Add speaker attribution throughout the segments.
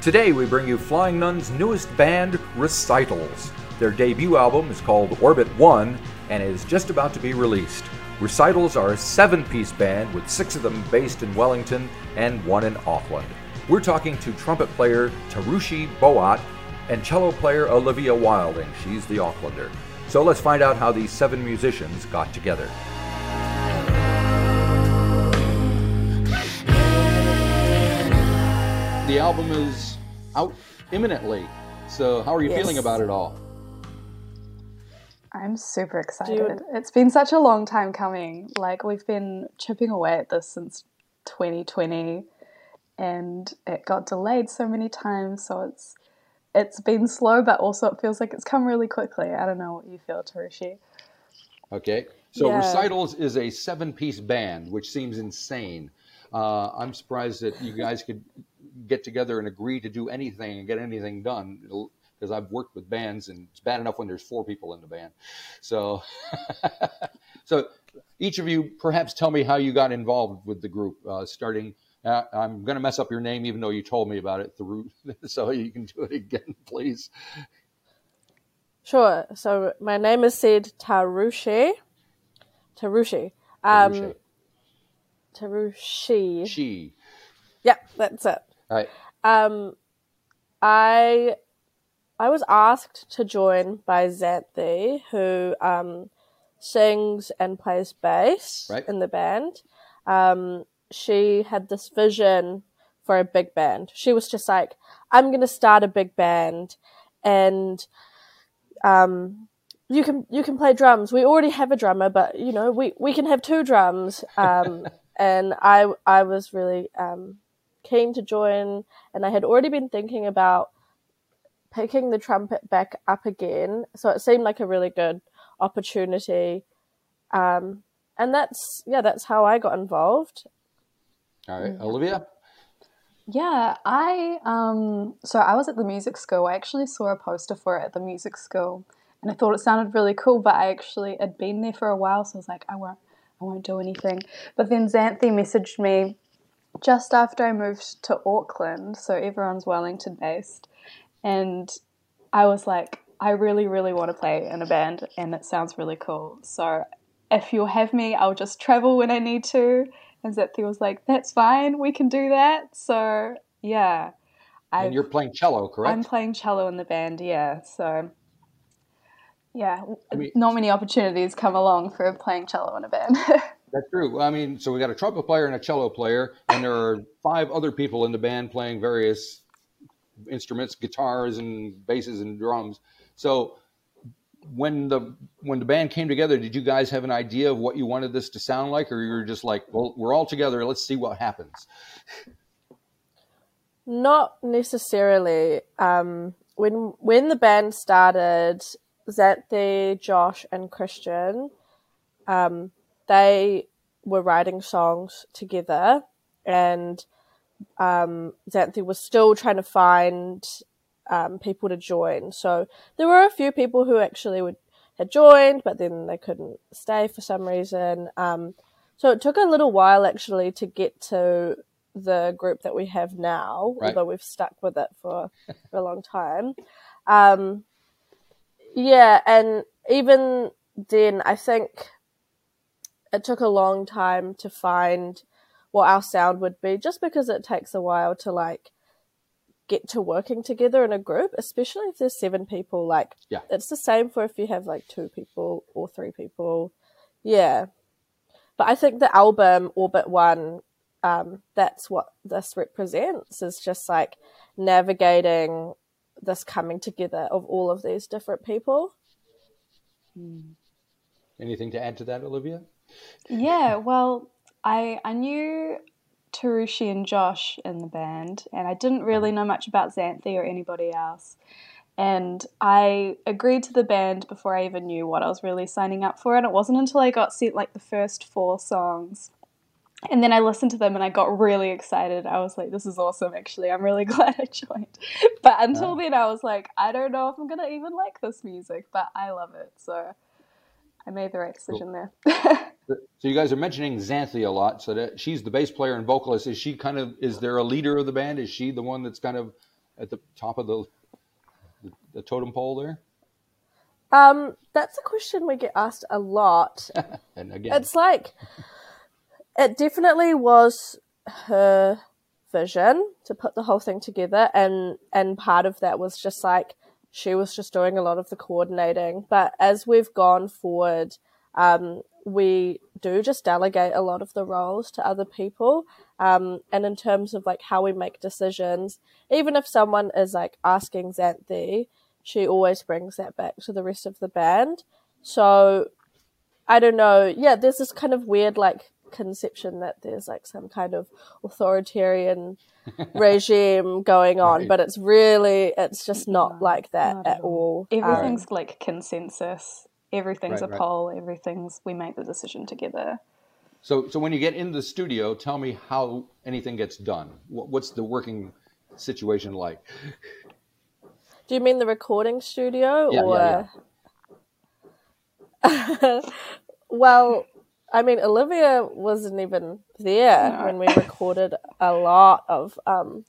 Speaker 1: Today we bring you Flying Nun's newest band, Recitals. Their debut album is called Orbit 1 and is just about to be released. Recitals are a seven piece band with six of them based in Wellington and one in Auckland. We're talking to trumpet player Tharushi Bowatte and cello player Olivia Wilding. She's the Aucklander. So let's find out how these seven musicians got together.
Speaker 2: The album is out imminently. So, how are you
Speaker 3: Yes.
Speaker 2: feeling about it all?
Speaker 4: I'm super
Speaker 3: you-
Speaker 4: excited. It's been such a long time coming. Like we've been chipping away at this since 2020 and it got delayed so many times so it's it's been slow but also it feels like it's come really quickly. I don't know what you feel, Tharushi.
Speaker 2: Okay. So,
Speaker 3: Yeah.
Speaker 2: Recitals is a seven piece band, which seems insane. Uh, I'm surprised that you guys could get together and agree to do anything and get anything done. Because I've worked with bands, and it's bad enough when there's four people in the band. So, so each of you, perhaps tell me how you got involved with the group. Uh, starting, uh, I'm going to mess up your name, even though you told me about it. Through, so you can do it again, please.
Speaker 3: Sure. So my name is Sid Tharushi. Tharushi. Um,
Speaker 2: Tharushi.
Speaker 3: Tharushi.
Speaker 2: She.
Speaker 3: Yeah, that's it.
Speaker 2: All right.
Speaker 3: Um, I I was asked to join by Xanthi, who um, sings and plays bass
Speaker 2: Right.
Speaker 3: in the band. Um, she had this vision for a big band. She was just like, "I'm going to start a big band, and um, you can you can play drums. We already have a drummer, but you know we we can have two drums." Um, and I I was really um, keen to join, and I had already been thinking about picking the trumpet back up again. So it seemed like a really good opportunity. Um, and that's yeah, that's how I got involved.
Speaker 2: All right. Olivia?
Speaker 4: Yeah, I um so I was at the music school. I actually saw a poster for it at the music school and I thought it sounded really cool, but I actually had been there for a while, so I was like, I won't I won't do anything. But then Xanthi messaged me just after I moved to Auckland, so everyone's Wellington based, and I was like, I really, really want to play in a band and it sounds really cool. So if you'll have me, I'll just travel when I need to. And Xanthi was like, That's fine, we can do that. So yeah.
Speaker 2: And
Speaker 4: I've-
Speaker 2: you're playing cello, correct?
Speaker 4: I'm playing cello in the band, yeah. So, yeah,
Speaker 2: I mean-
Speaker 4: not many opportunities come along for playing cello in a band.
Speaker 2: That's true. I mean, so we got a trumpet player and a cello player, and there are five other people in the band playing various instruments, guitars and basses and drums. So when the when the band came together, did you guys have an idea of what you wanted this to sound like, or you were just like, well, we're all together, let's see what happens?
Speaker 3: Not necessarily. Um, when when the band started, Xanthi, Josh, and Christian, um, they were writing songs together, and um, Xanthi was still trying to find um, people to join. So there were a few people who actually would had joined, but then they couldn't stay for some reason. Um, so it took a little while actually to get to the group that we have now,
Speaker 2: Right.
Speaker 3: although we've stuck with it for, for a long time. Um, yeah, and even then, I think it took a long time to find what our sound would be, just because it takes a while to like get to working together in a group, especially if there's seven people. Like,
Speaker 2: Yeah.
Speaker 3: it's the same for if you have like two people or three people. Yeah. But I think the album Orbit One, um, that's what this represents is just like navigating this coming together of all of these different people. Hmm.
Speaker 2: Anything to add to that, Olivia?
Speaker 4: yeah, well, I I knew Tharushi and Josh in the band, and I didn't really know much about Xanthi or anybody else. And I agreed to the band before I even knew what I was really signing up for, and it wasn't until I got sent like the first four songs and then I listened to them and I got really excited. I was like, this is awesome, actually. I'm really glad I joined. But until then, I was like, I don't know if I'm going to even like this music, but I love it. So I made the right decision there.
Speaker 2: So you guys are mentioning Xanthi a lot. So that she's the bass player and vocalist. Is she kind of is there a leader of the band? Is she the one that's kind of at the top of the the, the totem pole there?
Speaker 3: Um, that's a question we get asked a lot.
Speaker 2: And again,
Speaker 3: It's like it definitely was her vision to put the whole thing together and and part of that was just like she was just doing a lot of the coordinating but as we've gone forward um, we do just delegate a lot of the roles to other people um, and in terms of like how we make decisions even if someone is like asking xanthi she always brings that back to the rest of the band so I don't know. Yeah, there's this kind of weird like conception that there's like some kind of authoritarian regime going on,
Speaker 2: Right.
Speaker 3: but it's really it's just not
Speaker 4: No,
Speaker 3: like that
Speaker 4: not
Speaker 3: at
Speaker 4: at
Speaker 3: all.
Speaker 4: Everything's um, like consensus. Everything's
Speaker 2: Right,
Speaker 4: a
Speaker 2: right.
Speaker 4: poll. Everything's we make the decision together.
Speaker 2: so so when you get into the studio, tell me how anything gets done. What, what's the working situation like?
Speaker 3: Do you mean the recording studio
Speaker 2: Yeah,
Speaker 3: or?
Speaker 2: yeah,
Speaker 3: well, I mean, Olivia wasn't even there
Speaker 4: No.
Speaker 3: when we recorded a lot of um,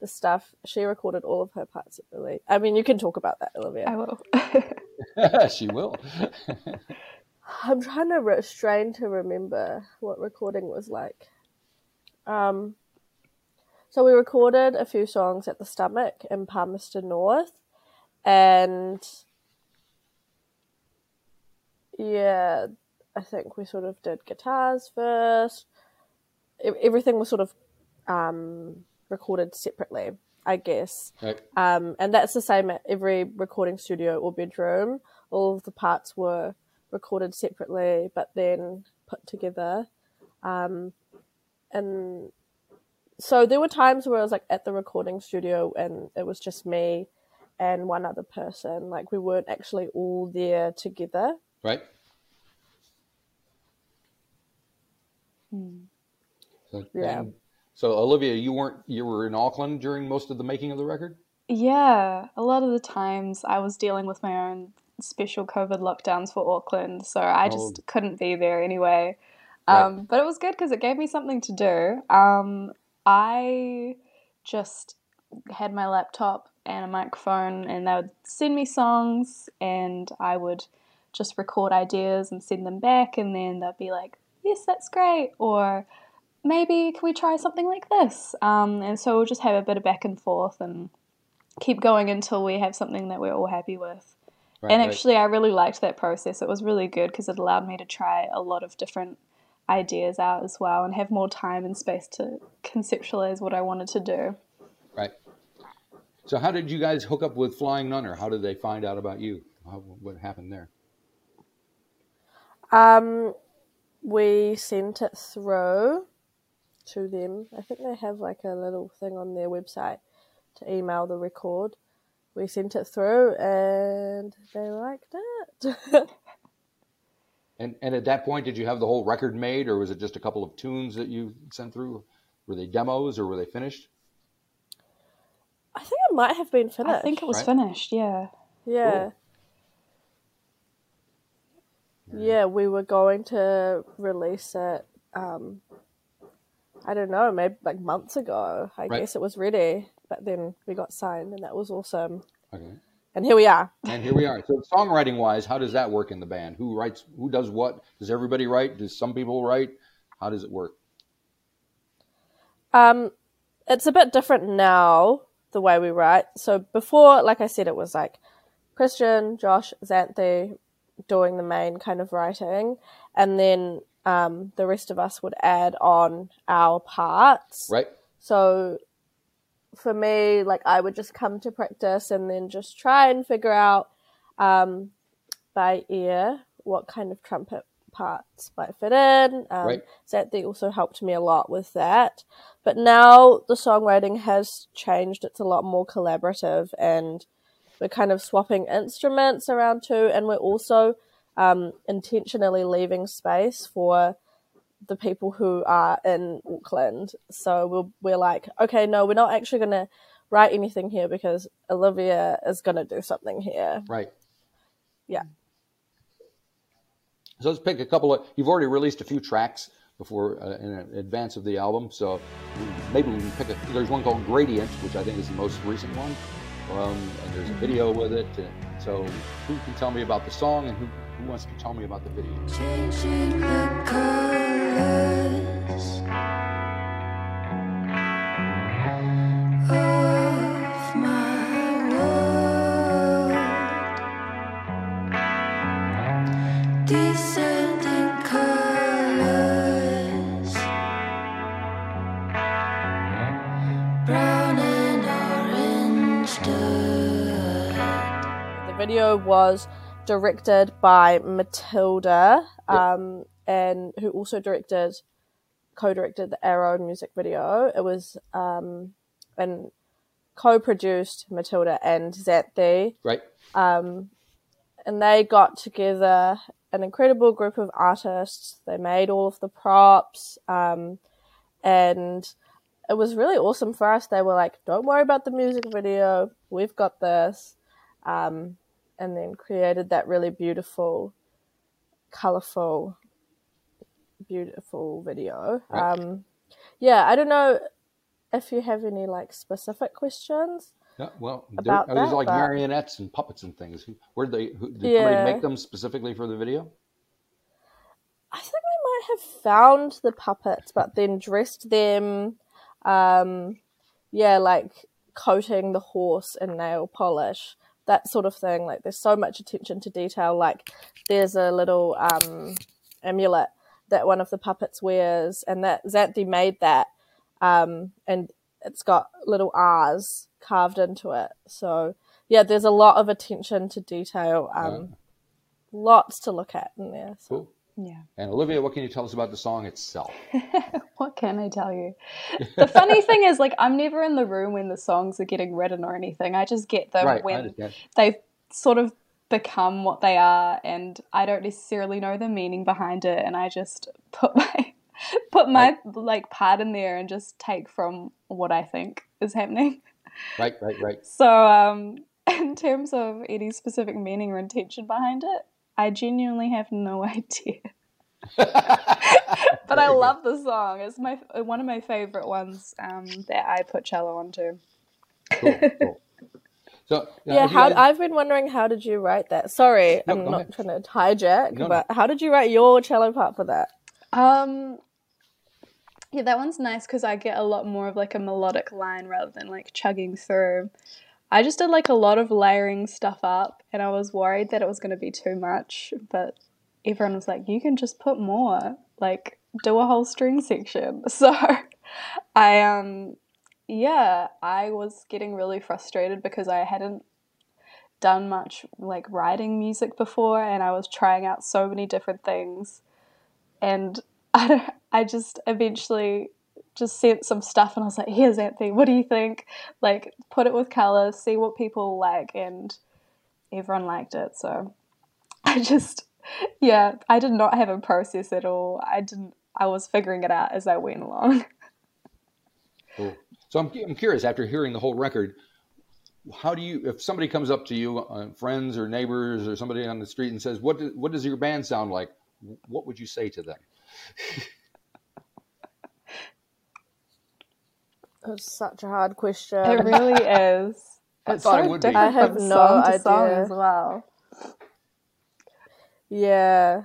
Speaker 3: the stuff. She recorded all of her parts Really, I mean, you can talk about that, Olivia.
Speaker 4: I will.
Speaker 2: she will.
Speaker 3: I'm trying to restrain to remember what recording was like. Um, so we recorded a few songs at the Stomach in Palmerston North, and yeah, I think we sort of did guitars first. Everything was sort of um, recorded separately, I guess.
Speaker 2: right.
Speaker 3: Um, and that's the same at every recording studio or bedroom. All of the parts were recorded separately, but then put together. Um, and so there were times where I was like at the recording studio and it was just me and one other person. Like we weren't actually all there together.
Speaker 2: Right. So,
Speaker 3: Yeah.
Speaker 2: and- so Olivia, you weren't you were in Auckland during most of the making of the record.
Speaker 4: Yeah, a lot of the times I was dealing with my own special COVID lockdowns for Auckland, so I just
Speaker 2: Oh.
Speaker 4: couldn't be there anyway.
Speaker 2: Right.
Speaker 4: Um, but it was good because it gave me something to do. Um, I just had my laptop and a microphone, and they would send me songs, and I would just record ideas and send them back, and then they'd be like, "Yes, that's great," or maybe can we try something like this? Um, and so we'll just have a bit of back and forth and keep going until we have something that we're all happy with.
Speaker 2: Right,
Speaker 4: and
Speaker 2: right.
Speaker 4: actually, I really liked that process. It was really good because it allowed me to try a lot of different ideas out as well and have more time and space to conceptualize what I wanted to do.
Speaker 2: Right. So how did you guys hook up with Flying Nun, or how did they find out about you? How, what happened there?
Speaker 3: Um, we sent it through to them. I think they have like a little thing on their website to email the record. We sent it through and they liked it.
Speaker 2: And and at that point, did you have the whole record made, or was it just a couple of tunes that you sent through? Were they demos, or were they finished?
Speaker 3: I think it might have been finished.
Speaker 4: I think it was
Speaker 2: Right.
Speaker 4: finished, yeah.
Speaker 3: Yeah. Yeah, we were going to release it. Um, I don't know, maybe like months ago. I
Speaker 2: Right.
Speaker 3: guess it was ready, but then we got signed, and that was awesome.
Speaker 2: Okay.
Speaker 3: And here we are.
Speaker 2: And here we are. So songwriting wise, how does that work in the band? Who writes? Who does what? Does everybody write? Does some people write? How does it work?
Speaker 3: Um, it's a bit different now the way we write. So before, like I said, it was like Christian, Josh, Xanthi doing the main kind of writing, and then um, the rest of us would add on our parts.
Speaker 2: Right.
Speaker 3: So for me, like I would just come to practice and then just try and figure out um, by ear what kind of trumpet parts might fit in. Um,
Speaker 2: Right.
Speaker 3: Xanthi also helped me a lot with that. But now the songwriting has changed. It's a lot more collaborative and we're kind of swapping instruments around too. And we're also um, intentionally leaving space for the people who are in Auckland. So we're, we're like, okay, no, we're not actually going to write anything here because Olivia is going to do something here.
Speaker 2: Right.
Speaker 3: Yeah.
Speaker 2: So let's pick a couple of. You've already released a few tracks before uh, in advance of the album. So maybe we can pick a. There's one called Gradient, which I think is the most recent one, um, and there's a video with it. so who can tell me about the song, and who, who wants to tell me about the video? Changing the colors.
Speaker 3: video was directed by Matilda, um, and who also directed, co-directed the Arrow music video. It was um, and co-produced Matilda and Xanthi.
Speaker 2: Right.
Speaker 3: Um, and they got together an incredible group of artists. They made all of the props, um, and it was really awesome for us. They were like, "Don't worry about the music video. We've got this." Um, and then created that really beautiful, colorful, beautiful video. Right. Um, yeah, I don't know if you have any like specific questions.
Speaker 2: Yeah, well, about there, that, like but... marionettes and puppets and things. Where they? Who, did yeah. somebody make them specifically for the video?
Speaker 3: I think they might have found the puppets, but then dressed them. Um, yeah, like coating the horse in nail polish that sort of thing. Like there's so much attention to detail. Like there's a little um, amulet that one of the puppets wears, and that Xanthi made that, um, and it's got little R's carved into it. So yeah, there's a lot of attention to detail. Um, Lots to look at in there. So.
Speaker 2: Cool.
Speaker 4: Yeah.
Speaker 2: And Olivia, what can you tell us about the song itself?
Speaker 4: what can I tell you? The funny thing is, like, I'm never in the room when the songs are getting written or anything. I just get them right, when they've sort of become what they are, and I don't necessarily know the meaning behind it, and I just put my put my right. like part in there and just take from what I think is happening.
Speaker 2: Right, right, right.
Speaker 4: So, um, in terms of any specific meaning or intention behind it, I genuinely have no idea. but I love the song. It's my one of my favorite ones um, that I put cello onto.
Speaker 2: cool, cool. So
Speaker 3: yeah, how guys... I've been wondering how did you write that? Sorry, no, I'm not ahead. trying to hijack, no, but no. how did you write your cello part for that?
Speaker 4: Um, yeah, that one's nice because I get a lot more of like a melodic line rather than like chugging through. I just did like a lot of layering stuff up and I was worried that it was going to be too much, but everyone was like, you can just put more, like do a whole string section. So I, um, yeah, I was getting really frustrated because I hadn't done much like writing music before and I was trying out so many different things. And I, I just eventually just sent some stuff and I was like, here's Anthony, what do you think? Like, put it with color, see what people like, and everyone liked it. So I just, yeah, I did not have a process at all. I didn't, I was figuring it out as I went along.
Speaker 2: Cool. So I'm, I'm curious, after hearing the whole record, how do you, if somebody comes up to you, uh, friends or neighbors or somebody on the street and says, what, do, what does your band sound like? What would you say to them?
Speaker 3: It's such a hard question.
Speaker 4: It really is.
Speaker 2: I it's so it would be.
Speaker 3: I have no idea
Speaker 4: as well.
Speaker 3: Yeah.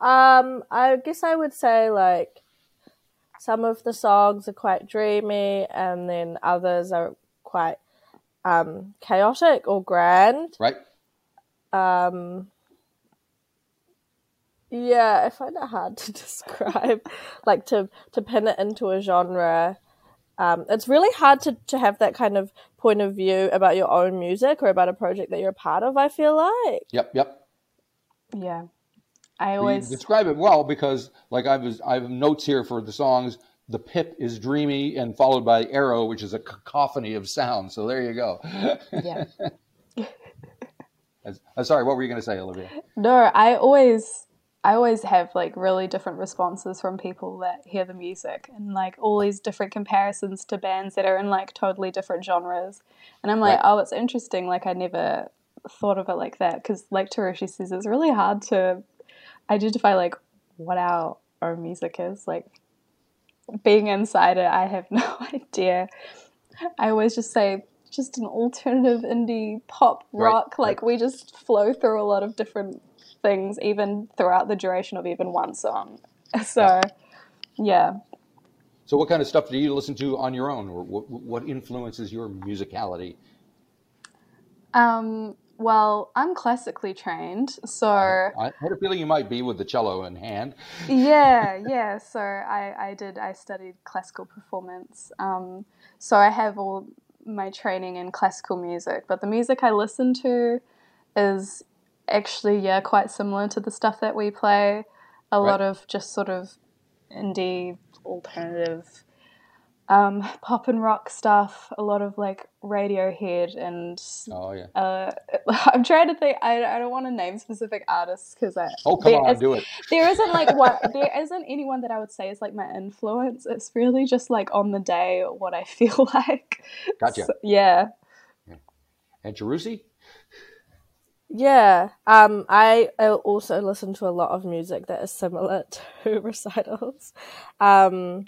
Speaker 3: Um, I guess I would say like some of the songs are quite dreamy, and then others are quite um, chaotic or grand.
Speaker 2: Right.
Speaker 3: Um. Yeah, I find it hard to describe, like to to pin it into a genre um, it's really hard to, to have that kind of point of view about your own music or about a project that you're a part of, I feel like.
Speaker 2: Yep, yep.
Speaker 4: Yeah. I always
Speaker 2: you describe it well because like I was I have notes here for the songs. The pip is dreamy and followed by arrow, which is a cacophony of sound. So there you go.
Speaker 4: Yeah.
Speaker 2: I'm sorry, what were you going to say, Olivia?
Speaker 4: No, I always I always have like really different responses from people that hear the music and like all these different comparisons to bands that are in like totally different genres. And I'm like, right. oh, it's interesting. Like, I never thought of it like that because, like Tharushi says, it's really hard to identify like what our own music is. Like being inside it, I have no idea. I always just say just an alternative indie pop rock.
Speaker 2: Right.
Speaker 4: Like we just flow through a lot of different things, even throughout the duration of even one song. So, yeah.
Speaker 2: So, what kind of stuff do you listen to on your own, or what, what influences your musicality?
Speaker 4: Um, well, I'm classically trained, so
Speaker 2: I had a feeling you might be with the cello in hand.
Speaker 4: yeah, yeah. So I, I did. I studied classical performance. Um, so I have all my training in classical music, but the music I listen to is actually yeah quite similar to the stuff that we play. A
Speaker 2: Right.
Speaker 4: lot of just sort of indie alternative um, pop and rock stuff. A lot of like Radiohead and
Speaker 2: Oh yeah.
Speaker 4: uh, I'm trying to think. I, I don't want to name specific artists because I
Speaker 2: Oh come on,
Speaker 4: is-
Speaker 2: do it.
Speaker 4: there isn't like what there isn't anyone that I would say is like my influence. It's really just like on the day what I feel like.
Speaker 2: Gotcha.
Speaker 4: So- yeah.
Speaker 2: And Tharushi?
Speaker 3: Yeah, um, I uh, also listen to a lot of music that is similar to recitals. Um,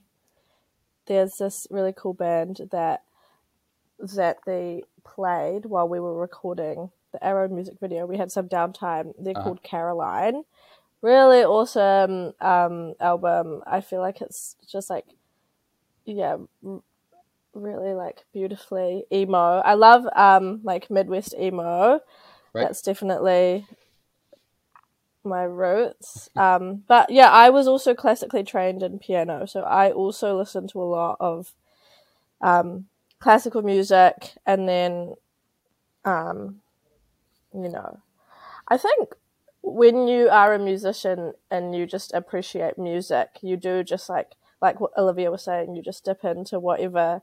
Speaker 3: there's this really cool band that that they played while we were recording the Arrow music video. We had some downtime. They're
Speaker 2: Uh-huh.
Speaker 3: called Caroline. Really awesome um, album. I feel like it's just like, yeah, r- really like beautifully emo. I love um, like Midwest emo
Speaker 2: Right.
Speaker 3: that's definitely my roots. Um, but yeah, I was also classically trained in piano, so I also listened to a lot of um, classical music, and then, um, you know, I think when you are a musician and you just appreciate music, you do just like like what Olivia was saying, you just dip into whatever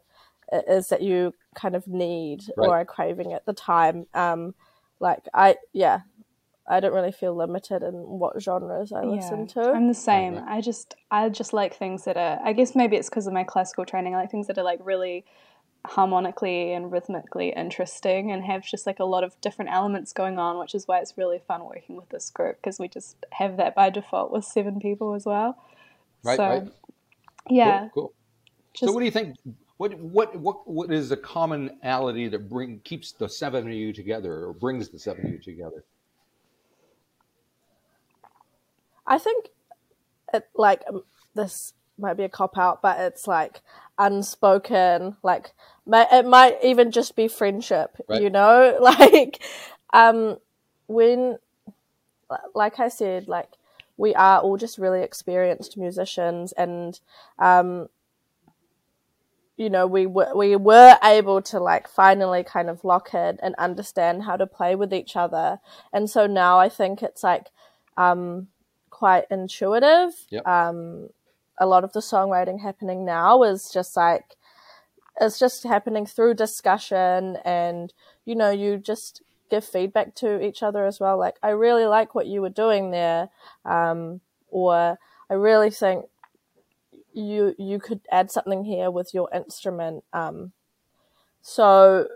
Speaker 3: it is that you kind of need or
Speaker 2: Right.
Speaker 3: are craving at the time. Um, like I, yeah, I don't really feel limited in what genres I listen to.
Speaker 4: I'm the same.
Speaker 2: right.
Speaker 4: I just I just like things that are I guess maybe it's because of my classical training. I like things that are like really harmonically and rhythmically interesting and have just like a lot of different elements going on, which is why it's really fun working with this group because we just have that by default with seven people as well.
Speaker 2: Right,
Speaker 4: so,
Speaker 2: right.
Speaker 4: Yeah.
Speaker 2: Cool. cool.
Speaker 4: Just,
Speaker 2: so what do you think? What what what what is the commonality that bring keeps the seven of you together, or brings the seven of you together?
Speaker 3: I think it like um, this might be a cop out, but it's like unspoken. Like it might even just be friendship.
Speaker 2: Right.
Speaker 3: You know, like um when like I said, like we are all just really experienced musicians, and um you know we were we were able to like finally kind of lock in and understand how to play with each other and so now i think it's like um quite intuitive.
Speaker 2: Yep.
Speaker 3: um a lot of the songwriting happening now is just like it's just happening through discussion and you know you just give feedback to each other as well. Like i really like what you were doing there um or i really think you you could add something here with your instrument. Um so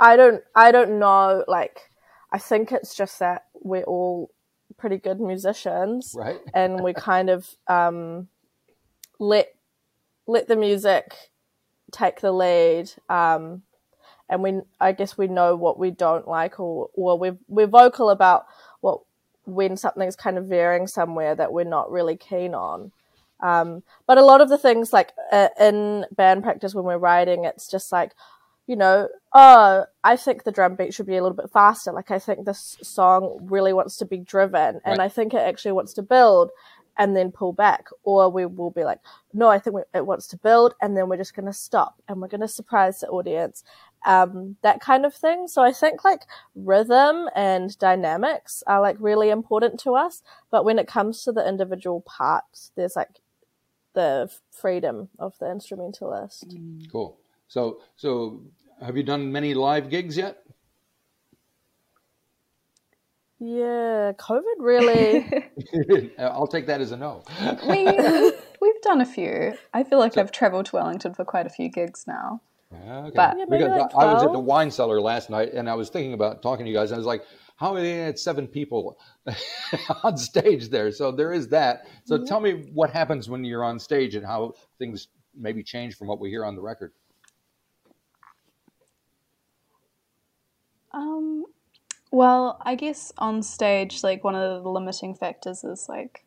Speaker 3: i don't i don't know like i think it's just that we're all pretty good musicians
Speaker 2: Right.
Speaker 3: and we kind of um let let the music take the lead um and we i guess we know what we don't like or or we're, we're vocal about what when something's kind of veering somewhere that we're not really keen on um, but a lot of the things like uh, in band practice when we're writing, it's just like, you know, oh, I think the drum beat should be a little bit faster. Like I think this song really wants to be driven, and
Speaker 2: Right.
Speaker 3: I think it actually wants to build, and then pull back. Or we will be like, no, I think we- it wants to build, and then we're just going to stop, and we're going to surprise the audience. Um, that kind of thing. So I think like rhythm and dynamics are like really important to us. But when it comes to the individual parts, there's like the freedom of the instrumentalist.
Speaker 2: Cool. So so have you done many live gigs yet?
Speaker 3: Yeah, COVID really.
Speaker 2: I'll take that as a no.
Speaker 4: we we've done a few. I feel like I've travelled to Wellington for quite a few gigs now.
Speaker 2: Ah, okay.
Speaker 4: But-
Speaker 3: Yeah,
Speaker 2: We
Speaker 3: maybe
Speaker 2: got-
Speaker 3: like
Speaker 2: I was at the wine cellar last night, and I was thinking about talking to you guys. And I was like, "How are they at seven people on stage there?" So there is that. So mm-hmm. tell me what happens when you're on stage and how things maybe change from what we hear on the record.
Speaker 4: Um, well, I guess on stage, like one of the limiting factors is like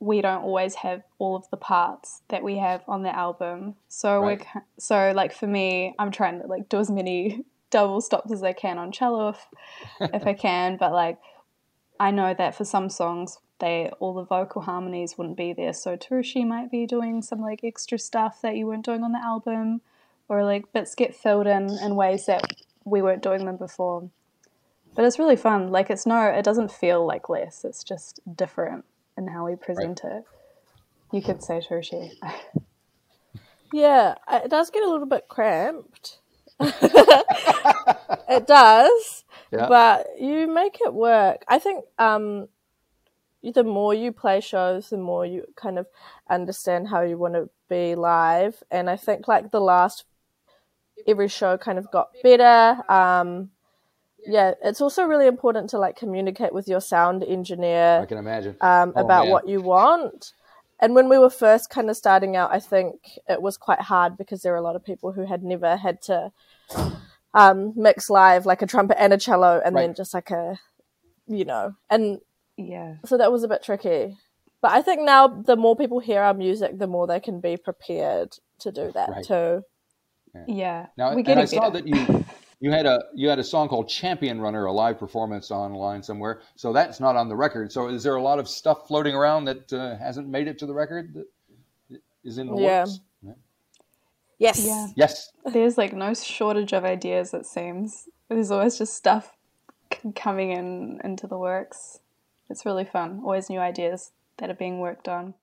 Speaker 4: we don't always have all of the parts that we have on the album. So
Speaker 2: Right.
Speaker 4: we're so like for me, I'm trying to like do as many double stops as I can on cello if if I can, but like I know that for some songs they all the vocal harmonies wouldn't be there. So Tharushi might be doing some like extra stuff that you weren't doing on the album or like bits get filled in in ways that we weren't doing them before. But it's really fun. Like it's no, it doesn't feel like less. It's just different in how we present it. You could say Toshi.
Speaker 3: Yeah, it does get a little bit cramped. it does,
Speaker 2: Yeah.
Speaker 3: but you make it work. I think um, the more you play shows, the more you kind of understand how you want to be live. And I think like the last every show kind of got better. Um, yeah, it's also really important to like communicate with your sound engineer
Speaker 2: I can imagine.
Speaker 3: um,
Speaker 2: Oh,
Speaker 3: about
Speaker 2: man.
Speaker 3: what you want. And when we were first kind of starting out, I think it was quite hard because there were a lot of people who had never had to um, mix live like a trumpet and a cello and then just like a, you know, and
Speaker 4: Yeah.
Speaker 3: so that was a bit tricky. But I think now the more people hear our music, the more they can be prepared to do that
Speaker 2: Right.
Speaker 3: too.
Speaker 4: Yeah.
Speaker 2: Now,
Speaker 4: We're
Speaker 2: and I saw
Speaker 4: better.
Speaker 2: that you you had a you had a song called Champion Runner, a live performance online somewhere. So that's not on the record. So is there a lot of stuff floating around that uh, hasn't made it to the record? That is in the
Speaker 3: Yeah.
Speaker 2: works.
Speaker 3: Yes.
Speaker 4: Yeah.
Speaker 2: Yes.
Speaker 4: There's like no shortage of ideas, it seems. There's always just stuff c- coming in into the works. It's really fun. Always new ideas that are being worked on.